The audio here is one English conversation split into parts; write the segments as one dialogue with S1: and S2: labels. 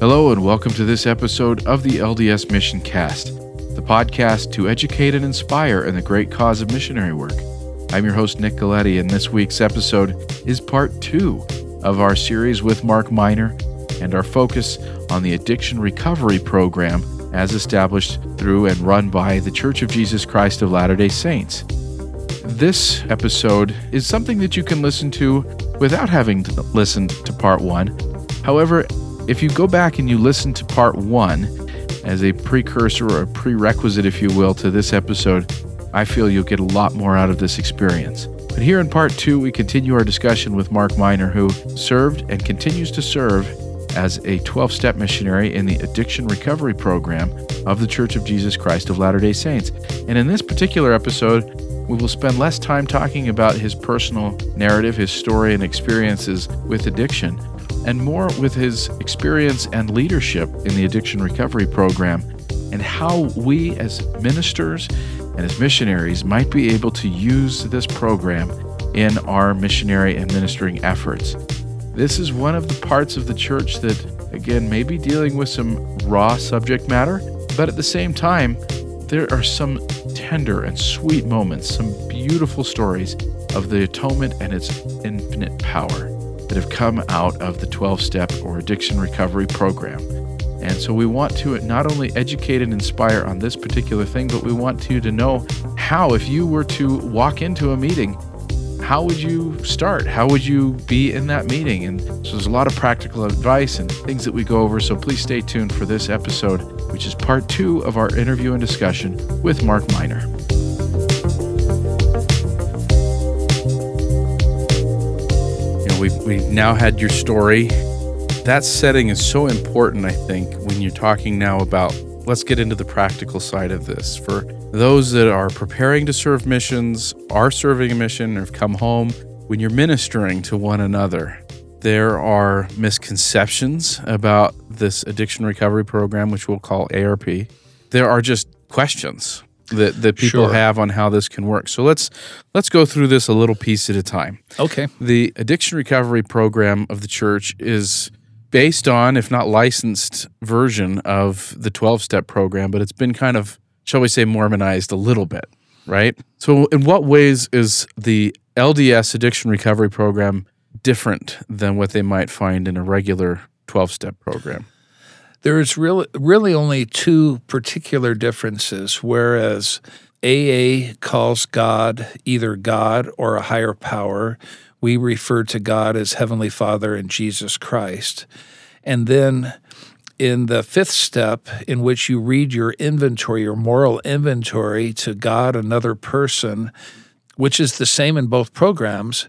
S1: Hello, and welcome to this episode of the LDS Mission Cast, the podcast to educate and inspire in the great cause of missionary work. I'm your host, Nick Galetti, and this week's episode is part two of our series with Mark Miner and our focus on the addiction recovery program as established through and run by the Church of Jesus Christ of Latter day Saints. This episode is something that you can listen to without having to listen to part one. However, if you go back and you listen to part one as a precursor or a prerequisite, if you will, to this episode, I feel you'll get a lot more out of this experience. But here in part two, we continue our discussion with Mark Miner, who served and continues to serve as a 12 step missionary in the addiction recovery program of the Church of Jesus Christ of Latter day Saints. And in this particular episode, we will spend less time talking about his personal narrative, his story, and experiences with addiction, and more with his experience and leadership in the addiction recovery program and how we as ministers and as missionaries might be able to use this program in our missionary and ministering efforts. This is one of the parts of the church that, again, may be dealing with some raw subject matter, but at the same time, there are some tender and sweet moments, some beautiful stories of the atonement and its infinite power that have come out of the 12 step or addiction recovery program. And so we want to not only educate and inspire on this particular thing, but we want you to know how, if you were to walk into a meeting, how would you start? How would you be in that meeting? And so there's a lot of practical advice and things that we go over. So please stay tuned for this episode, which is part two of our interview and discussion with Mark Miner. we've, we've now had your story. That setting is so important, I think, when you're talking now about let's get into the practical side of this. For those that are preparing to serve missions, are serving a mission, or have come home, when you're ministering to one another, there are misconceptions about this addiction recovery program, which we'll call ARP. There are just questions that, that people sure. have on how this can work. So let's let's go through this a little piece at a time.
S2: Okay.
S1: The addiction recovery program of the church is based on, if not licensed, version of the 12 step program, but it's been kind of, shall we say, Mormonized a little bit, right? So, in what ways is the LDS addiction recovery program different than what they might find in a regular 12 step program?
S2: There's really, really only two particular differences, whereas AA calls God either God or a higher power. We refer to God as Heavenly Father and Jesus Christ. And then in the fifth step, in which you read your inventory, your moral inventory to God, another person, which is the same in both programs,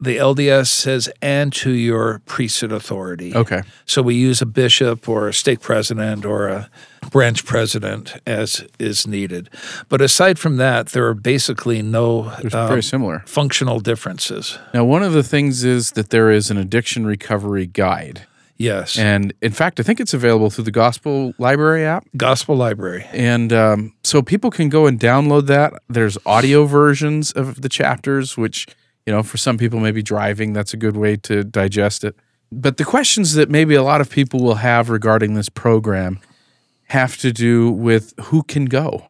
S2: the LDS says, and to your priesthood authority.
S1: Okay.
S2: So we use a bishop or a stake president or a branch president as is needed. But aside from that, there are basically no
S1: um, very similar
S2: functional differences.
S1: Now, one of the things is that there is an addiction recovery guide.
S2: Yes.
S1: And in fact, I think it's available through the Gospel Library app.
S2: Gospel Library.
S1: And um, so people can go and download that. There's audio versions of the chapters, which you know, for some people, maybe driving, that's a good way to digest it. But the questions that maybe a lot of people will have regarding this program have to do with who can go.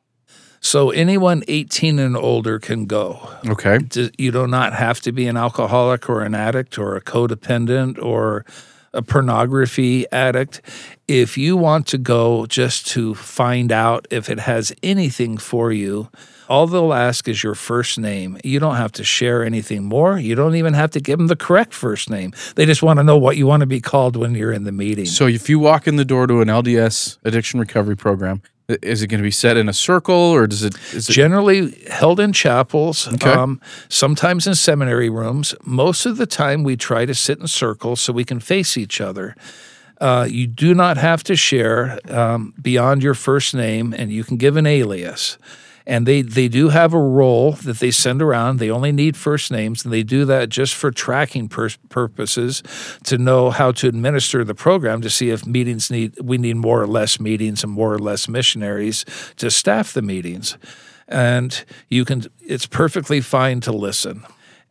S2: So anyone 18 and older can go.
S1: Okay.
S2: You do not have to be an alcoholic or an addict or a codependent or a pornography addict. If you want to go just to find out if it has anything for you, all they'll ask is your first name. You don't have to share anything more. You don't even have to give them the correct first name. They just want to know what you want to be called when you're in the meeting.
S1: So if you walk in the door to an LDS addiction recovery program, is it going to be set in a circle or does it, is
S2: it generally held in chapels
S1: okay. um,
S2: sometimes in seminary rooms. Most of the time we try to sit in circles so we can face each other. Uh, you do not have to share um, beyond your first name and you can give an alias and they they do have a roll that they send around. They only need first names, and they do that just for tracking pur- purposes to know how to administer the program to see if meetings need we need more or less meetings and more or less missionaries to staff the meetings. and you can it's perfectly fine to listen.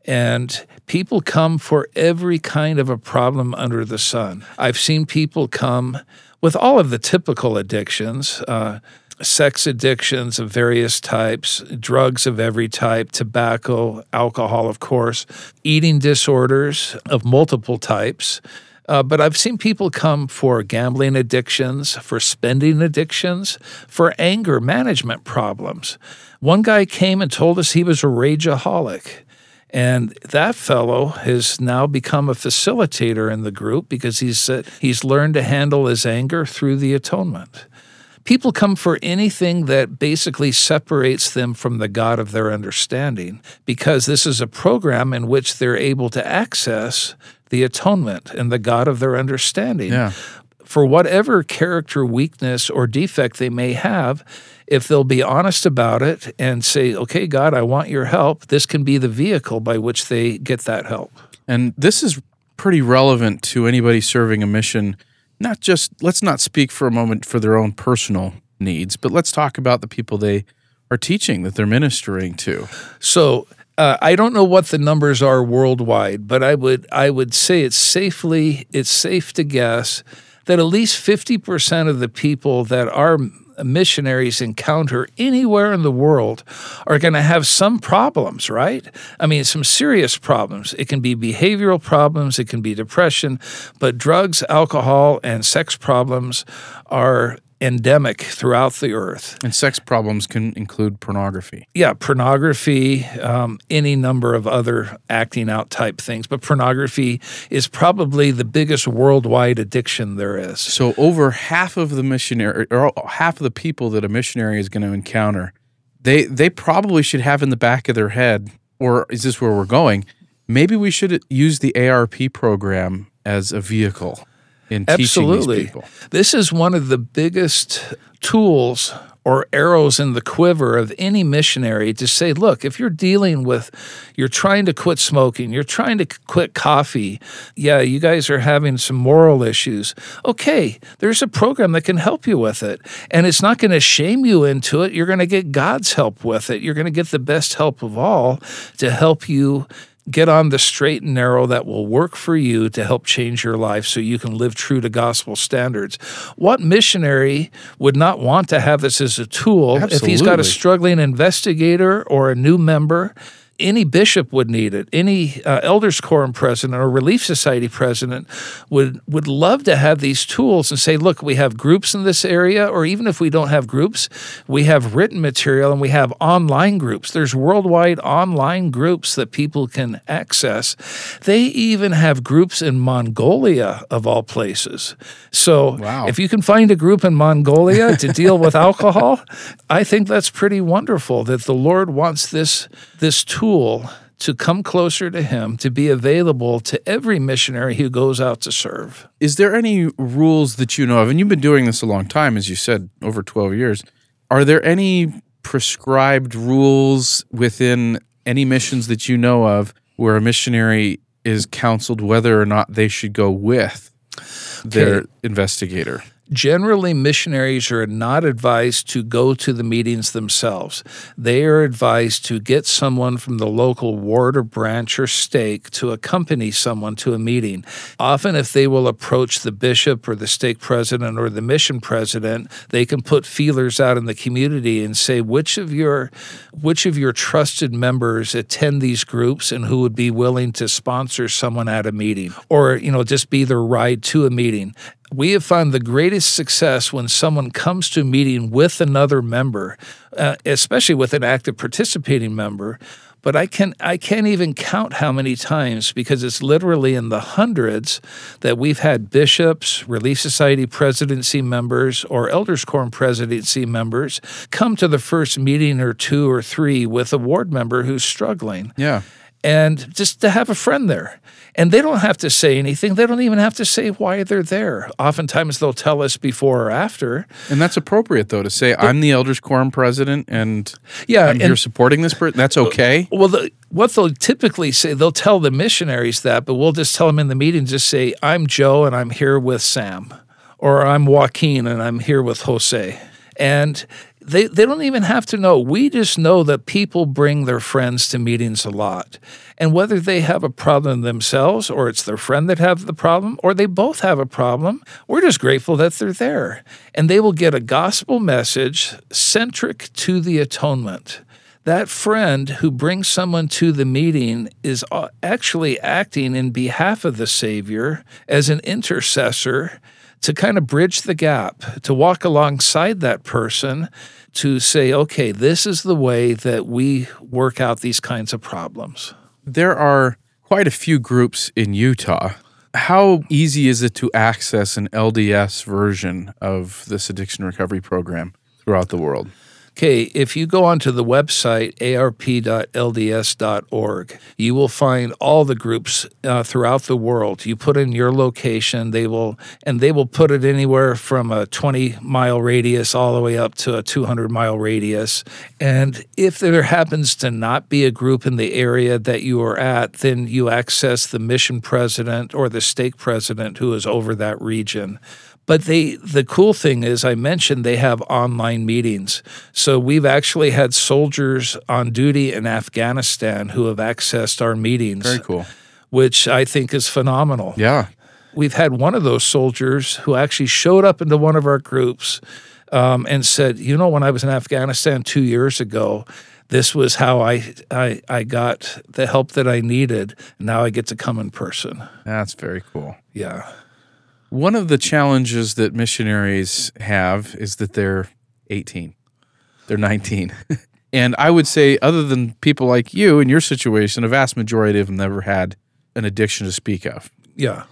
S2: And people come for every kind of a problem under the sun. I've seen people come with all of the typical addictions. Uh, sex addictions of various types, drugs of every type, tobacco, alcohol, of course, eating disorders of multiple types. Uh, but I've seen people come for gambling addictions, for spending addictions, for anger management problems. One guy came and told us he was a rageaholic. And that fellow has now become a facilitator in the group because he's uh, he's learned to handle his anger through the atonement. People come for anything that basically separates them from the God of their understanding because this is a program in which they're able to access the atonement and the God of their understanding.
S1: Yeah.
S2: For whatever character weakness or defect they may have, if they'll be honest about it and say, okay, God, I want your help, this can be the vehicle by which they get that help.
S1: And this is pretty relevant to anybody serving a mission. Not just, let's not speak for a moment for their own personal needs, but let's talk about the people they are teaching that they're ministering to.
S2: So, uh, I don't know what the numbers are worldwide, but I would I would say it's safely it's safe to guess that at least fifty percent of the people that our missionaries encounter anywhere in the world are going to have some problems, right? I mean, some serious problems. It can be behavioral problems, it can be depression, but drugs, alcohol, and sex problems are endemic throughout the earth.
S1: And sex problems can include pornography.
S2: Yeah, pornography, um, any number of other acting out type things. But pornography is probably the biggest worldwide addiction there is.
S1: So, over half of the missionary, or half of the people that a missionary is going to encounter, they they probably should have in the back of their head, or is this where we're going? Maybe we should use the ARP program as a vehicle in
S2: Absolutely.
S1: teaching these people.
S2: This is one of the biggest tools or arrows in the quiver of any missionary to say, look, if you're dealing with, you're trying to quit smoking, you're trying to quit coffee, yeah, you guys are having some moral issues. Okay, there's a program that can help you with it. And it's not going to shame you into it. You're going to get God's help with it. You're going to get the best help of all to help you get on the straight and narrow that will work for you to help change your life so you can live true to gospel standards. What missionary would not want to have this as a tool if he's got a struggling investigator or a new member? Any bishop would need it. Any uh, elders quorum president or relief society president would would love to have these tools and say, "Look, we have groups in this area, or even if we don't have groups, we have written material and we have online groups. There's worldwide online groups that people can access. They even have groups in Mongolia, of all places. So,
S1: Wow.
S2: if you can find a group in Mongolia to deal with alcohol, I think that's pretty wonderful. That the Lord wants this this tool to come closer to Him, to be available to every missionary who goes out to serve.
S1: Is there any rules that you know of? And you've been doing this a long time, as you said, over 12 years. Are there any prescribed rules within any missions that you know of where a missionary is counseled whether or not they should go with their
S2: Okay.
S1: investigator?
S2: Generally, missionaries are not advised to go to the meetings themselves. They are advised to get someone from the local ward or branch or stake to accompany someone to a meeting. Often, if they will approach the bishop or the stake president or the mission president, they can put feelers out in the community and say which of your which of your trusted members attend these groups and who would be willing to sponsor someone at a meeting or you know just be their ride to a meeting we have found the greatest success when someone comes to a meeting with another member, uh, especially with an active participating member. But I can I can't even count how many times because it's literally in the hundreds that we've had bishops, Relief Society presidency members, or Elders Quorum presidency members come to the first meeting or two or three with a ward member who's struggling
S1: Yeah.
S2: and just to have a friend there. And they don't have to say anything. They don't even have to say why they're there. Oftentimes they'll tell us before or after.
S1: And that's appropriate, though, to say, I'm the Elders Quorum president and
S2: Yeah,
S1: I'm
S2: and
S1: here supporting this person. That's uh, okay.
S2: well, the, what they'll typically say, they'll tell the missionaries that, but we'll just tell them in the meeting, just say, I'm Joe and I'm here with Sam, or I'm Joaquin and I'm here with Jose. And They, they don't even have to know. We just know that people bring their friends to meetings a lot. And whether they have a problem themselves or it's their friend that have the problem or they both have a problem, we're just grateful that they're there. And they will get a gospel message centric to the atonement that friend who brings someone to the meeting is uh, actually acting in behalf of the Savior as an intercessor to kind of bridge the gap, to walk alongside that person to say, okay, this is the way that we work out these kinds of problems.
S1: There are quite a few groups in Utah. How easy is it to access an LDS version of this addiction recovery program throughout the world?
S2: Okay, if you go onto the website arp.lds.org, you will find all the groups uh, throughout the world. You put in your location, they will, and they will put it anywhere from a 20 mile radius all the way up to a 200 mile radius. And if there happens to not be a group in the area that you are at, then you access the mission president or the stake president who is over that region. But they the cool thing is I mentioned they have online meetings. So we've actually had soldiers on duty in Afghanistan who have accessed our meetings.
S1: Very cool.
S2: Which I think is phenomenal.
S1: Yeah.
S2: We've had one of those soldiers who actually showed up into one of our groups um, and said, "You know, when I was in Afghanistan two years ago, this was how I, I I got the help that I needed. Now I get to come in person."
S1: That's very cool.
S2: Yeah.
S1: One of the challenges that missionaries have is that they're 18, they're 19. and I would say, other than people like you in your situation, a vast majority of them never had an addiction to speak of.
S2: Yeah.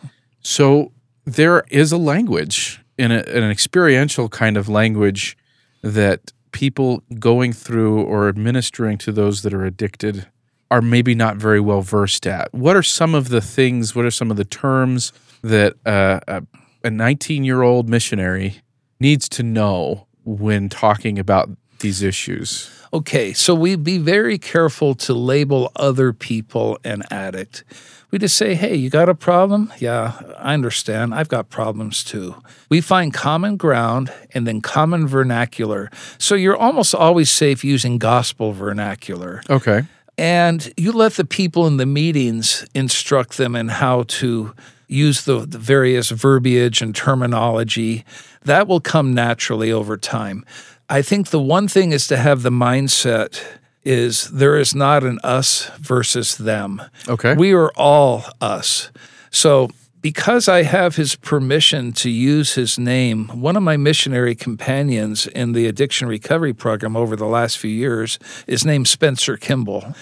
S1: So there is a language, in an experiential kind of language that people going through or administering to those that are addicted are maybe not very well versed at. What are some of the things, what are some of the terms? That uh, a 19 year old missionary needs to know when talking about these issues?
S2: Okay, so we be very careful to label other people an addict. We just say, hey, you got a problem? Yeah, I understand. I've got problems too. We find common ground and then common vernacular. So you're almost always safe using gospel vernacular.
S1: Okay.
S2: And you let the people in the meetings instruct them in how to use the, the various verbiage and terminology. That will come naturally over time. I think the one thing is to have the mindset is there is not an us versus them.
S1: Okay.
S2: We are all us. So because I have his permission to use his name, one of my missionary companions in the addiction recovery program over the last few years is named Spencer Kimball.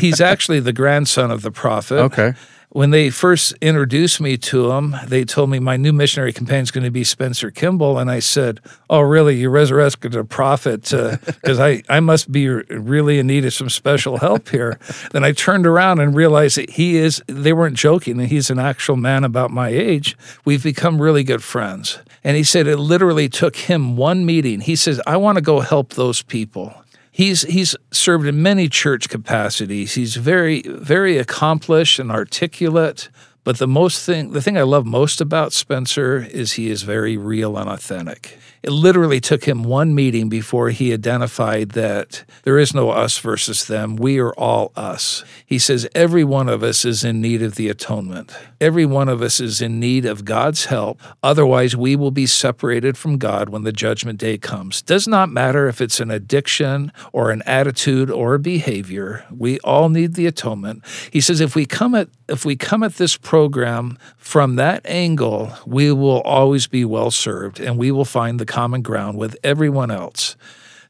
S2: He's actually the grandson of the prophet.
S1: Okay
S2: when they first introduced me to him, they told me my new missionary companion is going to be Spencer Kimball. And I said, Oh, really? You resurrected a prophet? Because uh, I, I must be really in need of some special help here. then I turned around and realized that he is, they weren't joking, and he's an actual man about my age. We've become really good friends. And he said it literally took him one meeting. He says, I want to go help those people he's he's served in many church capacities. He's very very accomplished and articulate. But the most thing the thing I love most about Spencer is he is very real and authentic. It literally took him one meeting before he identified that there is no us versus them. We are all us. He says every one of us is in need of the atonement. Every one of us is in need of God's help. Otherwise, we will be separated from God when the judgment day comes. Does not matter if it's an addiction or an attitude or a behavior. We all need the atonement. He says if we come at if we come at this program from that angle, we will always be well served and we will find the common ground with everyone else.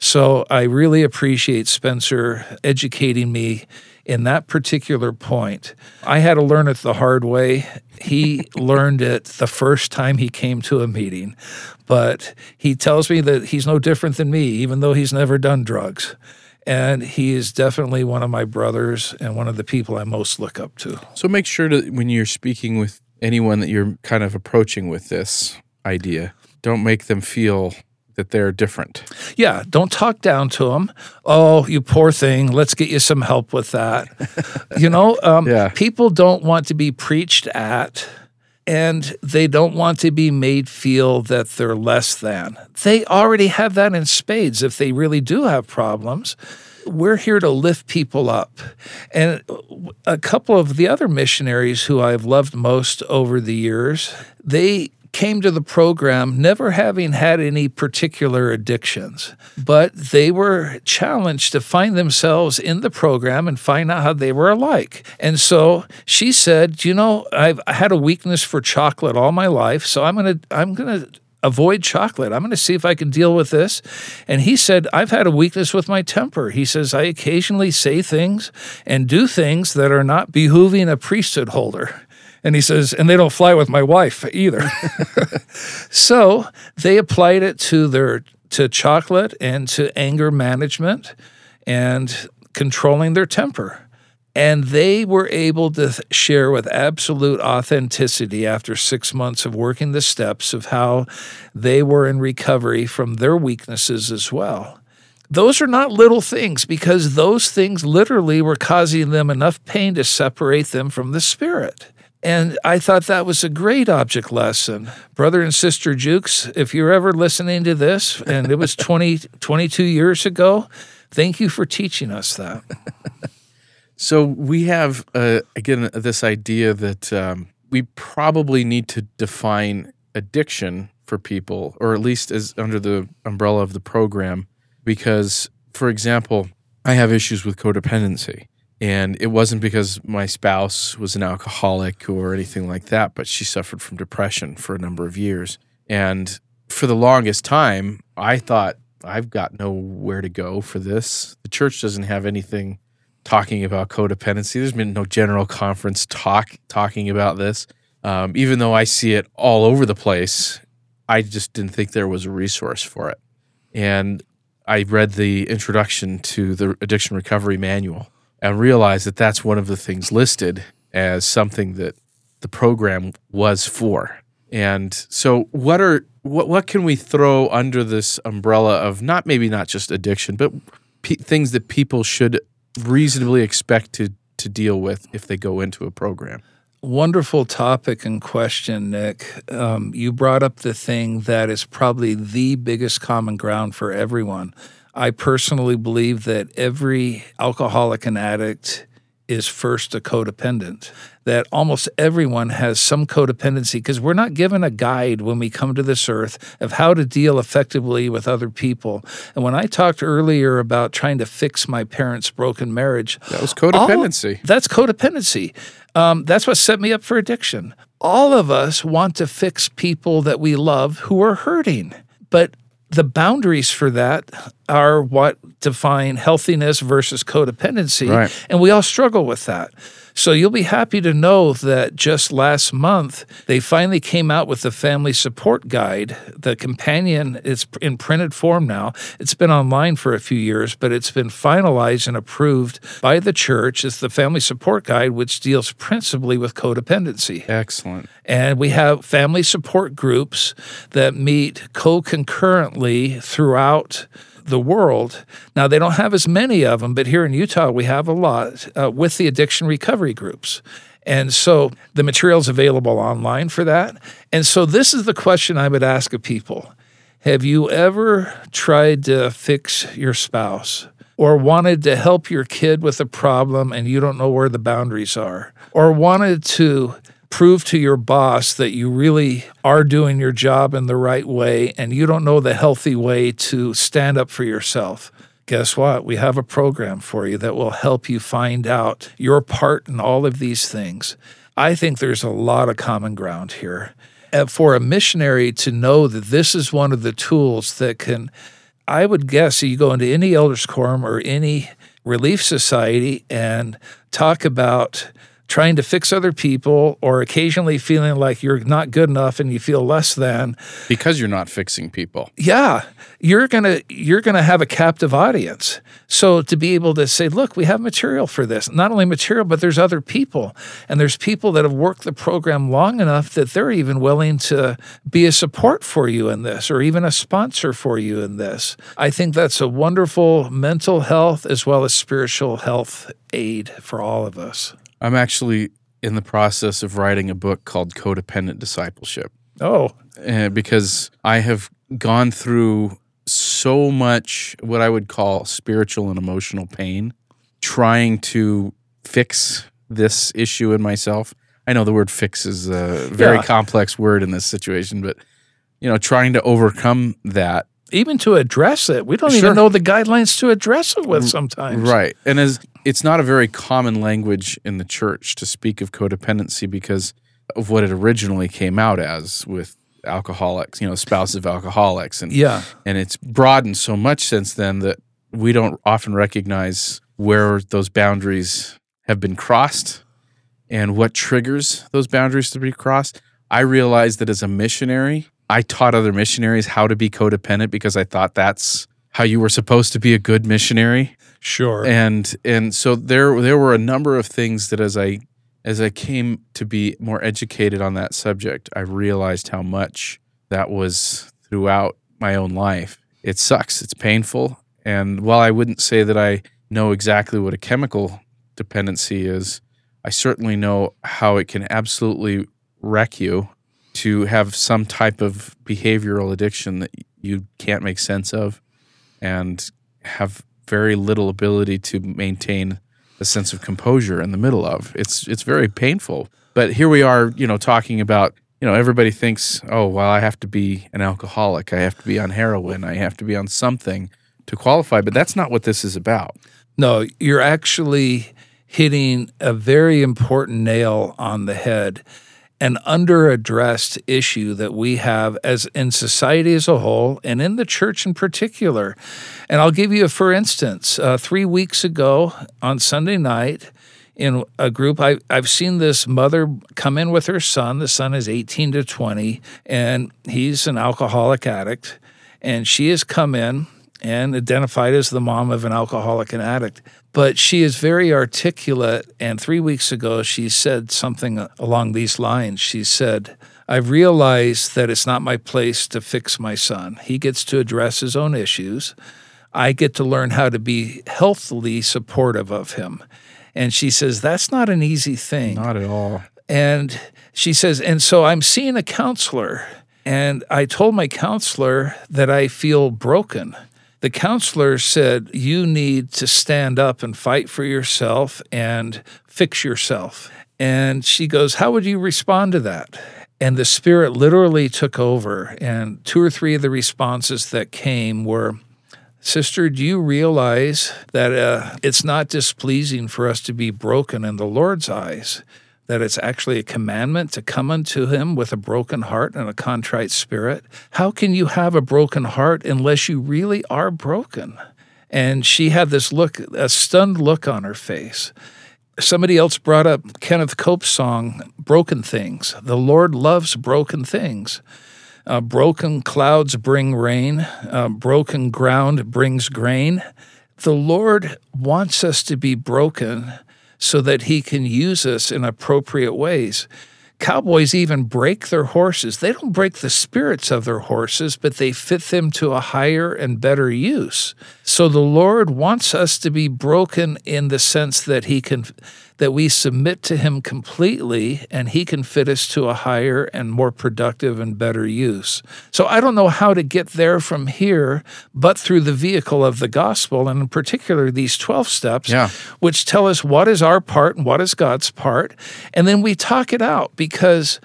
S2: So I really appreciate Spencer educating me in that particular point. I had to learn it the hard way. He learned it the first time he came to a meeting, but he tells me that he's no different than me, even though he's never done drugs. And he is definitely one of my brothers and one of the people I most look up to.
S1: So make sure that when you're speaking with anyone that you're kind of approaching with this idea, don't make them feel that they're different.
S2: Yeah, don't talk down to them. Oh, you poor thing. Let's get you some help with that. you know, um, yeah. people don't want to be preached at. and they don't want to be made feel that they're less than. They already have that in spades if they really do have problems. We're here to lift people up. And a couple of the other missionaries who I've loved most over the years, they came to the program never having had any particular addictions, but they were challenged to find themselves in the program and find out how they were alike. And so she said, "You know, I've had a weakness for chocolate all my life, so I'm going to I'm going to avoid chocolate. I'm going to see if I can deal with this. And he said, I've had a weakness with my temper. He says, I occasionally say things and do things that are not behooving a priesthood holder. And he says, and they don't fly with my wife either. so they applied it to their to chocolate and to anger management and controlling their temper. And they were able to share with absolute authenticity after six months of working the steps of how they were in recovery from their weaknesses as well. Those are not little things because those things literally were causing them enough pain to separate them from the spirit. And I thought that was a great object lesson. Brother and Sister Jukes, if you're ever listening to this, and it was 20, 22 years ago, thank you for teaching us that.
S1: so we have, uh, again, this idea that um, we probably need to define addiction for people, or at least as under the umbrella of the program, because, for example, I have issues with codependency. And it wasn't because my spouse was an alcoholic or anything like that, but she suffered from depression for a number of years. And for the longest time, I thought I've got nowhere to go for this. The church doesn't have anything talking about codependency. There's been no general conference talk talking about this. Um, even though I see it all over the place, I just didn't think there was a resource for it. And I read the introduction to the addiction recovery manual and realize that that's one of the things listed as something that the program was for. And so what are what what can we throw under this umbrella of not maybe not just addiction, but p- things that people should reasonably expect to to deal with if they go into a program?
S2: Wonderful topic and question, Nick. Um, you brought up the thing that is probably the biggest common ground for everyone I personally believe that every alcoholic and addict is first a codependent. That almost everyone has some codependency because we're not given a guide when we come to this earth of how to deal effectively with other people. And when I talked earlier about trying to fix my parents' broken marriage,
S1: that was codependency.
S2: All, that's codependency. Um, that's what set me up for addiction. All of us want to fix people that we love who are hurting. But the boundaries for that are what define healthiness versus codependency.
S1: Right.
S2: And we all struggle with that. So you'll be happy to know that just last month, they finally came out with the family support guide. The companion is in printed form now. It's been online for a few years, but it's been finalized and approved by the church as the family support guide, which deals principally with codependency.
S1: Excellent.
S2: And we have family support groups that meet co concurrently throughout the world. Now, they don't have as many of them, but here in Utah, we have a lot uh, with the addiction recovery groups. And so the material's available online for that. And so this is the question I would ask of people Have you ever tried to fix your spouse? Or wanted to help your kid with a problem and you don't know where the boundaries are? Or wanted to prove to your boss that you really are doing your job in the right way and you don't know the healthy way to stand up for yourself, guess what? We have a program for you that will help you find out your part in all of these things. I think there's a lot of common ground here. And for a missionary to know that this is one of the tools that can, I would guess, you go into any elders quorum or any relief society and talk about trying to fix other people or occasionally feeling like you're not good enough and you feel less than
S1: because you're not fixing people.
S2: Yeah, you're going to you're going to have a captive audience. So to be able to say, look, we have material for this. Not only material, but there's other people and there's people that have worked the program long enough that they're even willing to be a support for you in this or even a sponsor for you in this. I think that's a wonderful mental health as well as spiritual health aid for all of us.
S1: I'm actually in the process of writing a book called Codependent Discipleship.
S2: Oh,
S1: uh, because I have gone through so much what I would call spiritual and emotional pain trying to fix this issue in myself. I know the word fix is a very
S2: Yeah.
S1: complex word in this situation, but you know, trying to overcome that.
S2: Even to address it, we don't
S1: Sure.
S2: even know the guidelines to address it with sometimes.
S1: Right. And as it's not a very common language in the church to speak of codependency because of what it originally came out as with alcoholics, you know, spouses of alcoholics and
S2: Yeah.
S1: and it's broadened so much since then that we don't often recognize where those boundaries have been crossed and what triggers those boundaries to be crossed. I realized that as a missionary, I taught other missionaries how to be codependent because I thought that's how you were supposed to be a good missionary.
S2: Sure.
S1: And and so there there were a number of things that as I as I came to be more educated on that subject, I realized how much that was throughout my own life. It sucks. It's painful. And while I wouldn't say that I know exactly what a chemical dependency is, I certainly know how it can absolutely wreck you to have some type of behavioral addiction that you can't make sense of and have very little ability to maintain a sense of composure in the middle of. It's it's very painful. But here we are, you know, talking about, you know, everybody thinks, "Oh, well, I have to be an alcoholic. I have to be on heroin. I have to be on something to qualify." But that's not what this is about.
S2: No, you're actually hitting a very important nail on the head. An underaddressed issue that we have as in society as a whole and in the church in particular. And I'll give you a for instance. Uh, three weeks ago on Sunday night, in a group, I, I've seen this mother come in with her son. The son is 18 to 20, and he's an alcoholic addict. And she has come in and identified as the mom of an alcoholic and addict. But she is very articulate. And three weeks ago, she said something along these lines. She said, I've realized that it's not my place to fix my son. He gets to address his own issues. I get to learn how to be healthily supportive of him. And she says, That's not an easy thing.
S1: Not at all.
S2: And she says, and so I'm seeing a counselor. And I told my counselor that I feel broken. The counselor said, You need to stand up and fight for yourself and fix yourself. And she goes, How would you respond to that? And the spirit literally took over. And two or three of the responses that came were, Sister, do you realize that uh, it's not displeasing for us to be broken in the Lord's eyes? That it's actually a commandment to come unto Him with a broken heart and a contrite spirit? How can you have a broken heart unless you really are broken? And she had this look, a stunned look on her face. Somebody else brought up Kenneth Cope's song, Broken Things. The Lord loves broken things. Uh, broken clouds bring rain, uh, broken ground brings grain. The Lord wants us to be broken so that He can use us in appropriate ways. Cowboys even break their horses. They don't break the spirits of their horses, but they fit them to a higher and better use. So the Lord wants us to be broken in the sense that He can that we submit to him completely and he can fit us to a higher and more productive and better use. So I don't know how to get there from here but through the vehicle of the gospel and in particular these 12 steps
S1: Yeah.
S2: which tell us what is our part and what is God's part and then we talk it out because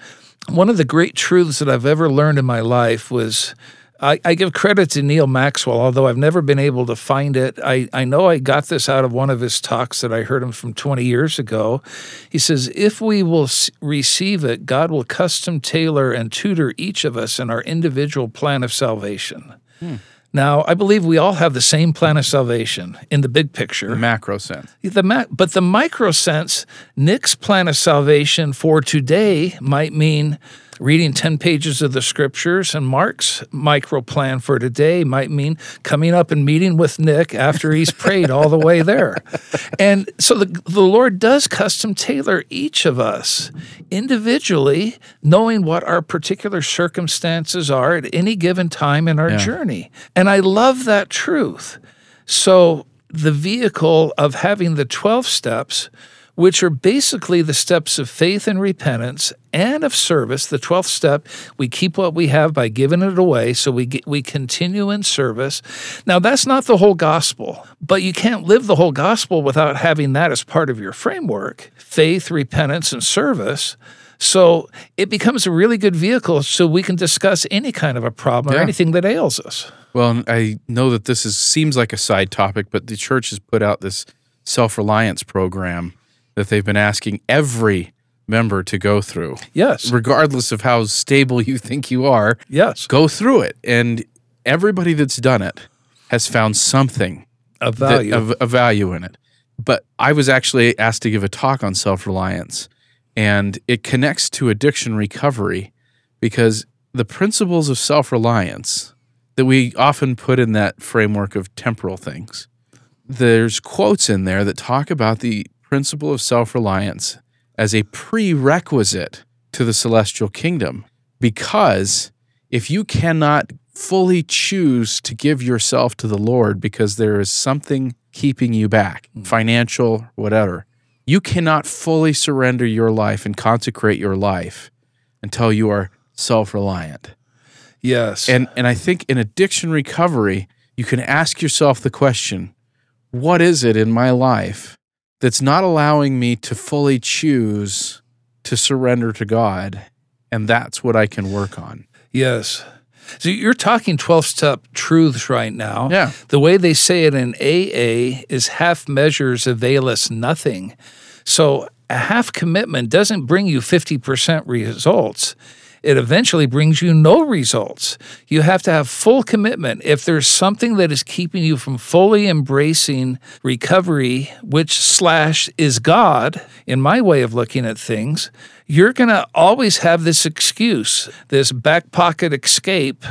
S2: one of the great truths that I've ever learned in my life was I, I give credit to Neal Maxwell, although I've never been able to find it. I, I know I got this out of one of his talks that I heard him from 20 years ago. He says, If we will receive it, God will custom tailor and tutor each of us in our individual plan of salvation. Hmm. Now, I believe we all have the same plan of salvation in the big picture.
S1: The macro sense.
S2: The ma- but the micro sense, Nick's plan of salvation for today might mean reading 10 pages of the scriptures, and Mark's micro plan for today might mean coming up and meeting with Nick after he's prayed all the way there. And so the, the Lord does custom tailor each of us individually, knowing what our particular circumstances are at any given time in our
S1: Yeah.
S2: journey. And I love that truth. So, the vehicle of having the 12 steps which are basically the steps of faith and repentance and of service. The 12th step, we keep what we have by giving it away, so we get, we continue in service. Now, that's not the whole gospel, but you can't live the whole gospel without having that as part of your framework. Faith, repentance, and service. So it becomes a really good vehicle so we can discuss any kind of a problem or anything that ails us.
S1: Well, I know that this is seems like a side topic, but the church has put out this self-reliance program that they've been asking every member to go through.
S2: Yes.
S1: Regardless of how stable you think you are,
S2: Yes.
S1: go through it. And everybody that's done it has found something
S2: Of
S1: that-
S2: value.
S1: of, of value in it. But I was actually asked to give a talk on self reliance, and it connects to addiction recovery because the principles of self reliance that we often put in that framework of temporal things, there's quotes in there that talk about the principle of self reliance as a prerequisite to the celestial kingdom. Because if you cannot fully choose to give yourself to the Lord because there is something keeping you back, hmm. financial, whatever, you cannot fully surrender your life and consecrate your life until you are self reliant.
S2: yes.
S1: And and I think in addiction recovery, you can ask yourself the question, what is it in my life that's not allowing me to fully choose to surrender to God? And that's what I can work on.
S2: Yes. So you're talking 12 step truths right now.
S1: Yeah.
S2: The way they say it in AA is half measures avail us nothing. So a half commitment doesn't bring you 50% results. It eventually brings you no results. You have to have full commitment. If there's something that is keeping you from fully embracing recovery, which slash is God, in my way of looking at things, you're going to always have this excuse, this back pocket escape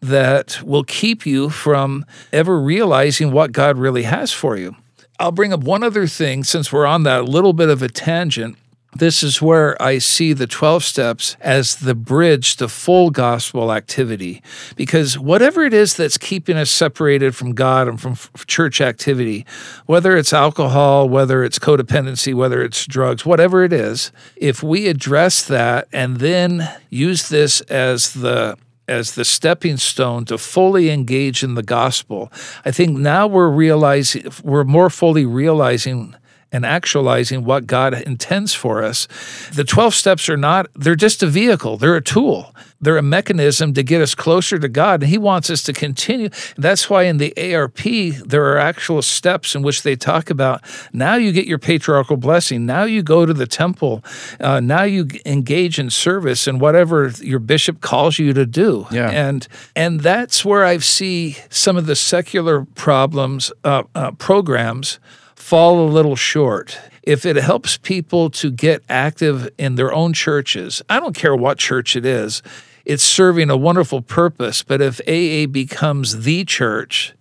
S2: that will keep you from ever realizing what God really has for you. I'll bring up one other thing since we're on that little bit of a tangent. This is where I see the 12 steps as the bridge to full gospel activity. Because whatever it is that's keeping us separated from God and from church activity, whether it's alcohol, whether it's codependency, whether it's drugs, whatever it is, if we address that and then use this as the as the stepping stone to fully engage in the gospel. I think now we're realizing we're more fully realizing and actualizing what God intends for us. The 12 steps are not, they're just a vehicle, they're a tool, they're a mechanism to get us closer to God. And He wants us to continue. That's why in the ARP, there are actual steps in which they talk about now you get your patriarchal blessing, now you go to the temple, uh, now you engage in service and whatever your bishop calls you to do.
S1: Yeah.
S2: And and that's where I see some of the secular problems, uh, uh, programs fall a little short. If it helps people to get active in their own churches, I don't care what church it is, it's serving a wonderful purpose. But if AA becomes the church,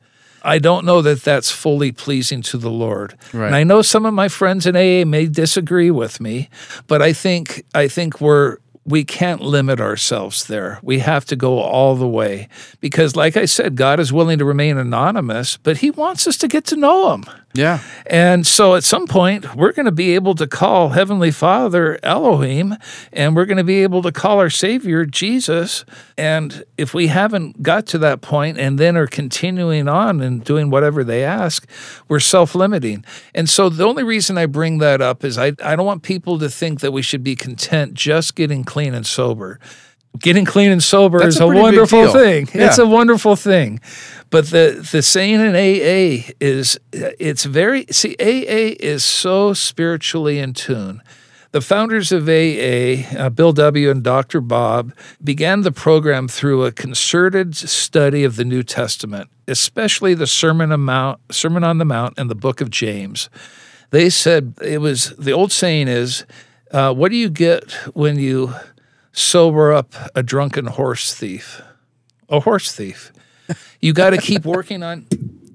S2: I don't know that that's fully pleasing to the Lord.
S1: Right.
S2: And I know some of my friends in AA may disagree with me, but I think I think we're we can't limit ourselves there. We have to go all the way because like I said God is willing to remain anonymous, but he wants us to get to know him.
S1: Yeah.
S2: And so at some point, we're going to be able to call Heavenly Father Elohim, and we're going to be able to call our Savior Jesus. And if we haven't got to that point and then are continuing on and doing whatever they ask, we're self limiting. And so the only reason I bring that up is I, I don't want people to think that we should be content just getting clean and sober. Getting clean and sober
S1: That's
S2: is
S1: a
S2: a, wonderful thing. It's a wonderful thing. But the the saying in AA is it's very see AA is so spiritually in tune. The founders of AA, uh, Bill W. and Dr. Bob, began the program through a concerted study of the New Testament, especially the Sermon, Mount, Sermon on the Mount and the book of James. They said it was the old saying is, uh, "What do you get when you sober up a drunken horse thief?" A horse thief. You got to keep working on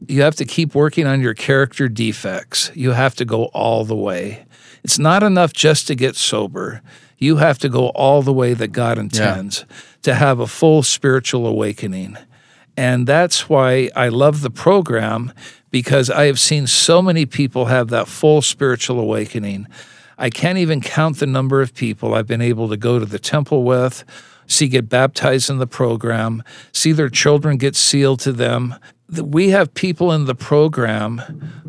S2: you have to keep working on your character defects. You have to go all the way. It's not enough just to get sober. You have to go all the way that God intends to have a full spiritual awakening. And that's why I love the program because I have seen so many people have that full spiritual awakening. I can't even count the number of people I've been able to go to the temple with, see get baptized in the program, see their children get sealed to them. We have people in the program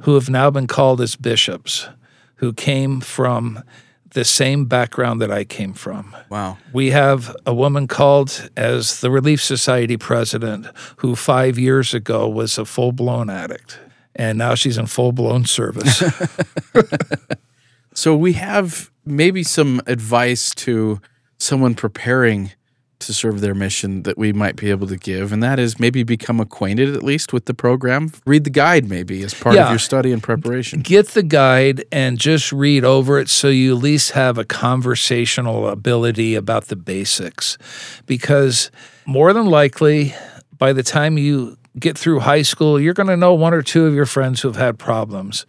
S2: who have now been called as bishops, who came from the same background that I came from.
S1: Wow.
S2: We have a woman called as the Relief Society president who five years ago was a full blown addict, and now she's in full blown service.
S1: so we have maybe some advice to someone preparing to serve their mission that we might be able to give, and that is maybe become acquainted at least with the program. Read the guide maybe as part
S2: Yeah.
S1: of your study and preparation.
S2: Get the guide and just read over it so you at least have a conversational ability about the basics. Because more than likely, by the time you get through high school, you're going to know one or two of your friends who have had problems.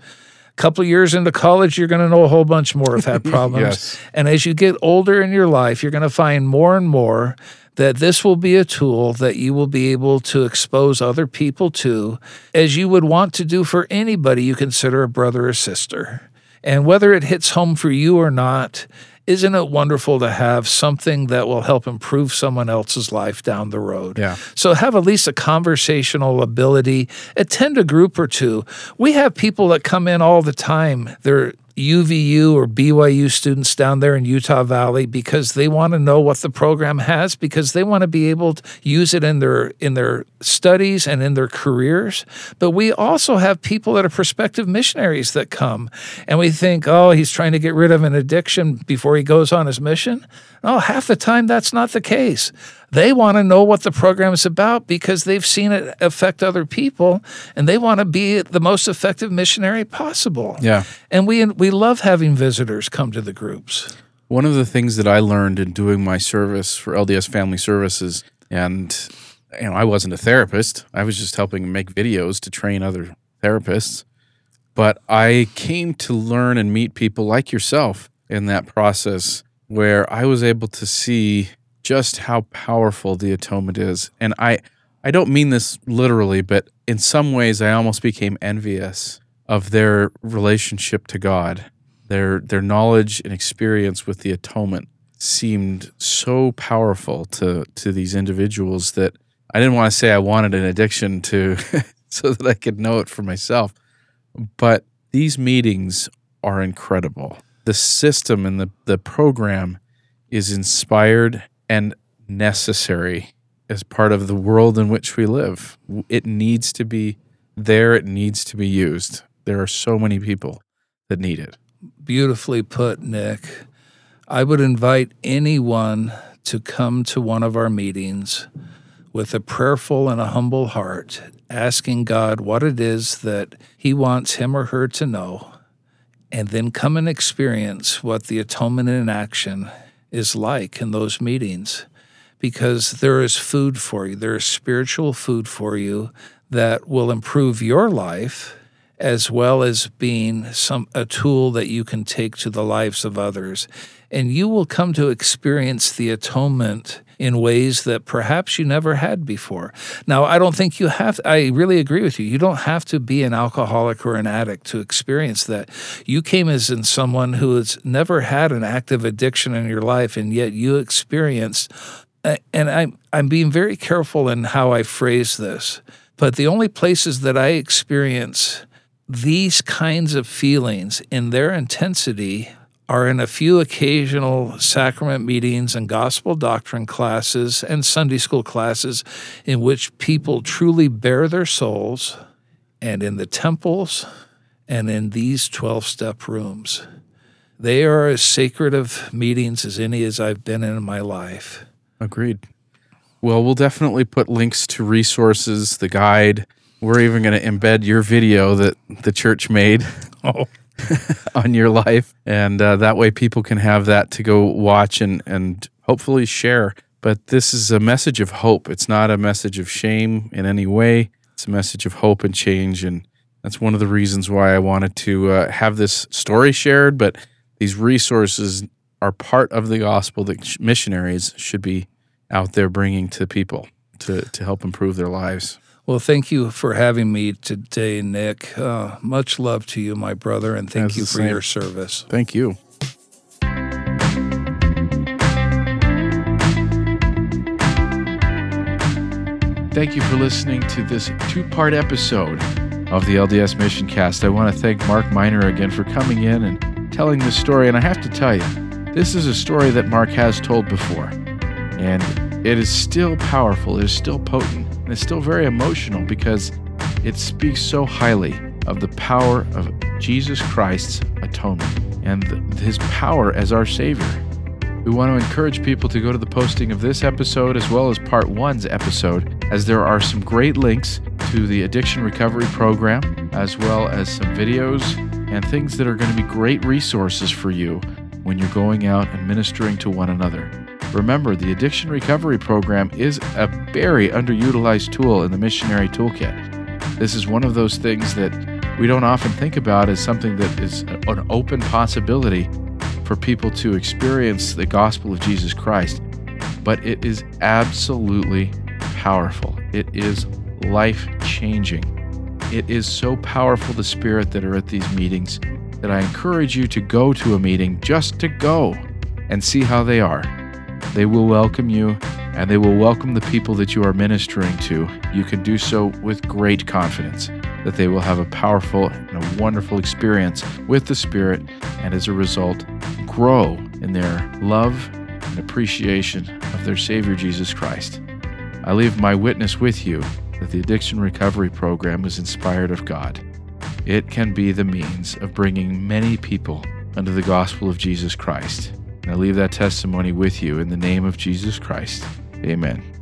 S2: Couple of years into college, you're going to know a whole bunch more of that problems.
S1: Yes.
S2: And as you get older in your life, you're going to find more and more that this will be a tool that you will be able to expose other people to as you would want to do for anybody you consider a brother or sister. And whether it hits home for you or not, isn't it wonderful to have something that will help improve someone else's life down the road?
S1: Yeah.
S2: So have at least a conversational ability. Attend a group or two. We have people that come in all the time. They're UVU or BYU students down there in Utah Valley because they want to know what the program has because they want to be able to use it in their in their studies and in their careers. But we also have people that are prospective missionaries that come and we think, "Oh, he's trying to get rid of an addiction before he goes on his mission." Oh, half the time that's not the case. They want to know what the program is about because they've seen it affect other people and they want to be the most effective missionary possible.
S1: Yeah.
S2: And we we love having visitors come to the groups.
S1: One of the things that I learned in doing my service for LDS Family Services, and you know, I wasn't a therapist. I was just helping make videos to train other therapists. But I came to learn and meet people like yourself in that process where I was able to see just how powerful the atonement is. And I I don't mean this literally, but in some ways I almost became envious of their relationship to God. Their their knowledge and experience with the atonement seemed so powerful to to these individuals that I didn't want to say I wanted an addiction to so that I could know it for myself. But these meetings are incredible. The system and the, the program is inspired and necessary as part of the world in which we live. It needs to be there, it needs to be used. There are so many people that need it.
S2: Beautifully put, Nick. I would invite anyone to come to one of our meetings with a prayerful and a humble heart, asking God what it is that He wants him or her to know, and then come and experience what the atonement in action is like in those meetings. Because there is food for you, there is spiritual food for you that will improve your life as well as being some a tool that you can take to the lives of others and you will come to experience the atonement in ways that perhaps you never had before. Now, I don't think you have I really agree with you. You don't have to be an alcoholic or an addict to experience that. You came as in someone who has never had an active addiction in your life and yet you experienced and I'm I'm being very careful in how I phrase this, but the only places that I experience these kinds of feelings in their intensity are in a few occasional sacrament meetings and gospel doctrine classes and Sunday school classes in which people truly bare their souls, and in the temples and in these 12 step rooms. They are as sacred of meetings as any as I've been in in my life.
S1: Agreed. Well, we'll definitely put links to resources, the guide. We're even going to embed your video that the church made
S2: Oh,
S1: on your life. And uh, that way people can have that to go watch and, and hopefully share. But this is a message of hope. It's not a message of shame in any way. It's a message of hope and change. And that's one of the reasons why I wanted to uh, have this story shared. But these resources are part of the gospel that missionaries should be out there bringing to people to, to help improve their lives.
S2: Well, thank you for having me today, Nick. Uh, much love to you, my brother, and thank you for
S1: same.
S2: your service.
S1: Thank you. Thank you for listening to this two part episode of the LDS Mission Cast. I want to thank Mark Miner again for coming in and telling this story. And I have to tell you, this is a story that Mark has told before, and it is still powerful, it is still potent and it's still very emotional because it speaks so highly of the power of Jesus Christ's atonement and his power as our Savior. We want to encourage people to go to the posting of this episode as well as part one's episode, as there are some great links to the addiction recovery program, as well as some videos and things that are going to be great resources for you when you're going out and ministering to one another. Remember, the Addiction Recovery Program is a very underutilized tool in the missionary toolkit. This is one of those things that we don't often think about as something that is an open possibility for people to experience the gospel of Jesus Christ, but it is absolutely powerful. It is life changing. It is so powerful, the spirit that are at these meetings, that I encourage you to go to a meeting just to go and see how they are. They will welcome you and they will welcome the people that you are ministering to. You can do so with great confidence that they will have a powerful and a wonderful experience with the Spirit and as a result, grow in their love and appreciation of their Savior Jesus Christ. I leave my witness with you that the Addiction Recovery Program is inspired of God. It can be the means of bringing many people under the gospel of Jesus Christ. And I leave that testimony with you in the name of Jesus Christ. Amen.